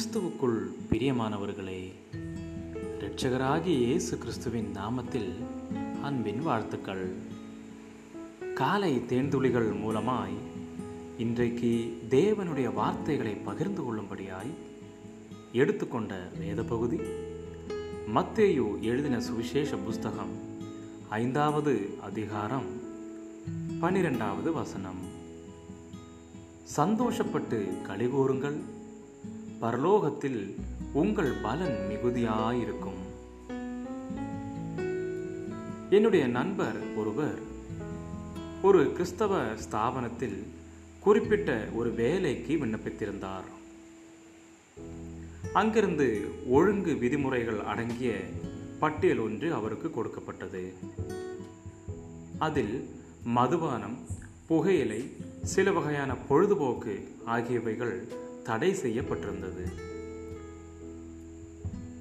கிறிஸ்துவுக்குள் பிரியமானவர்களே இரட்சகராகிய இயேசு கிறிஸ்துவின் நாமத்தில் அன்பின் வாழ்த்துக்கள். காலை தேன்துளிகள் மூலமாய் இன்றைக்கு தேவனுடைய வார்த்தைகளை பகிர்ந்து கொள்ளும்படியாய் எடுத்துக்கொண்ட வேத பகுதி மத்தேயு எழுதின சுவிசேஷ புஸ்தகம் ஐந்தாவது அதிகாரம் பனிரெண்டாவது வசனம். சந்தோஷப்பட்டு கலிகூறுங்கள் பரலோகத்தில் உங்கள் பலன் மிகுதியாயிருக்கும். என்னுடைய நண்பர் ஒருவர் ஒரு கிறிஸ்தவ ஸ்தாபனத்தில் குறிப்பிட்ட ஒரு வேலைக்கு விண்ணப்பித்திருந்தார். அங்கிருந்து ஒழுங்கு விதிமுறைகள் அடங்கிய பட்டியல் ஒன்று அவருக்கு கொடுக்கப்பட்டது. அதில் மதுபானம் புகையிலை சில வகையான பொழுதுபோக்கு ஆகியவைகள் தடை செய்யப்பட்டிருந்தது.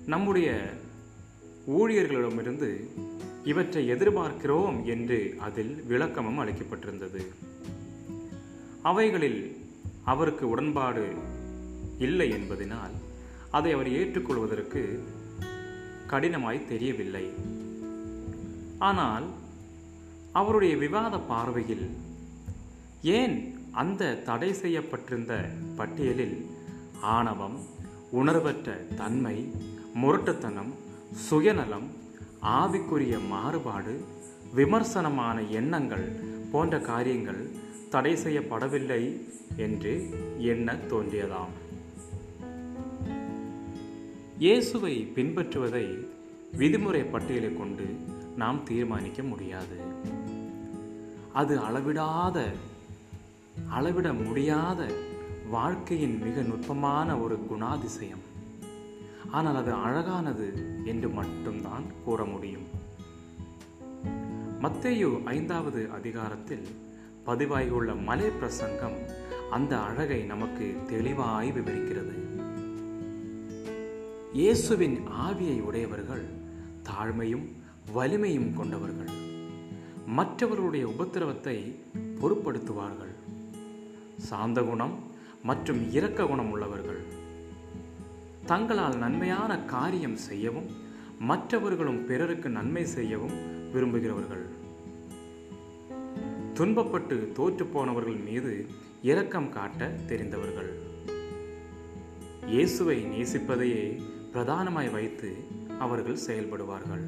நம்முடைய ஊழியர்களிடமிருந்து இவற்றை எதிர்பார்க்கிறோம் என்று அதில் விளக்கமும் அளிக்கப்பட்டிருந்தது. அவைகளில் அவருக்கு உடன்பாடு இல்லை என்பதனால் அதை அவர் ஏற்றுக்கொள்வதற்கு கடினமாய் தெரியவில்லை. ஆனால் அவருடைய விவாத பார்வையில் ஏன் அந்த தடை செய்யப்பட்டிருந்த பட்டியலில் ஆணவம் உணர்வற்ற தன்மை முரட்டுத்தனம் சுயநலம் ஆவிக்குரிய மாறுபாடு விமர்சனமான எண்ணங்கள் போன்ற காரியங்கள் தடை செய்யப்படவில்லை என்று எண்ண தோன்றியதாம். இயேசுவை பின்பற்றுவதை விதிமுறை பட்டியலை கொண்டு நாம் தீர்மானிக்க முடியாது. அது அளவிடாத அளவிட முடியாத வாழ்க்கையின் மிக நுட்பமான ஒரு குணாதிசயம். ஆனால் அது அழகானது என்று மட்டும்தான் கூற முடியும். மத்தேயு ஐந்தாவது அதிகாரத்தில் பதிவாகியுள்ள மலை பிரசங்கம் அந்த அழகை நமக்கு தெளிவாய் விவரிக்கிறது. இயேசுவின் ஆவியை உடையவர்கள் தாழ்மையும் வலிமையும் கொண்டவர்கள். மற்றவர்களுடைய உபத்திரவத்தை பொருட்படுத்துவார்கள். சாந்த குணம் மற்றும் இரக்க குணம் உள்ளவர்கள். தங்களால் நன்மையான காரியம் செய்யவும் மற்றவர்களும் பிறருக்கு நன்மை செய்யவும் விரும்புகிறவர்கள். துன்பப்பட்டு தோற்று போனவர்கள் மீது இரக்கம் காட்ட தெரிந்தவர்கள். இயேசுவை நேசிப்பதையே பிரதானமாய் வைத்து அவர்கள் செயல்படுவார்கள்.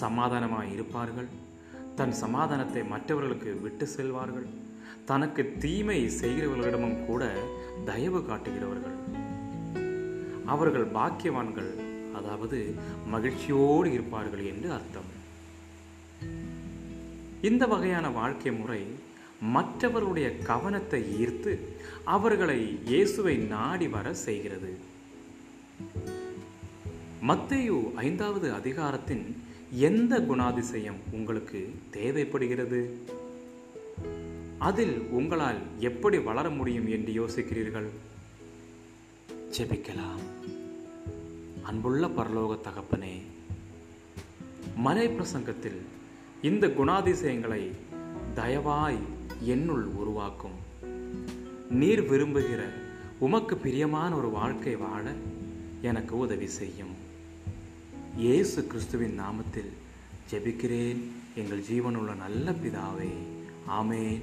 சமாதானமாய் இருப்பார்கள். தன் சமாதானத்தை மற்றவர்களுக்கு விட்டு செல்வார்கள். தனக்கு தீமை செய்கிறவர்களிடமும் கூட தயவு காட்டுகிறவர்கள். அவர்கள் பாக்கியவான்கள் அதாவது மகிழ்ச்சியோடு இருப்பார்கள் என்று அர்த்தம். இந்த வகையான வாழ்க்கை முறை மற்றவருடைய கவனத்தை ஈர்த்து அவர்களை இயேசுவை நாடி வர செய்கிறது. மத்தேயு ஐந்தாவது அதிகாரத்தின் எந்த குணாதிசயம் உங்களுக்கு தேவைப்படுகிறது? அதில் உங்களால் எப்படி வளர முடியும் என்று யோசிக்கிறீர்கள்? ஜெபிக்கலாம். அன்புள்ள பரலோக தகப்பனே மலை பிரசங்கத்தில் இந்த குணாதிசயங்களை தயவாய் என்னுள் உருவாக்கும். நீர் விரும்புகிற உமக்கு பிரியமான ஒரு வாழ்க்கை வாழ எனக்கு உதவி செய்யும். இயேசு கிறிஸ்துவின் நாமத்தில் ஜெபிக்கிறேன். எங்கள் ஜீவனுள்ள நல்ல பிதாவே ஆமேன்.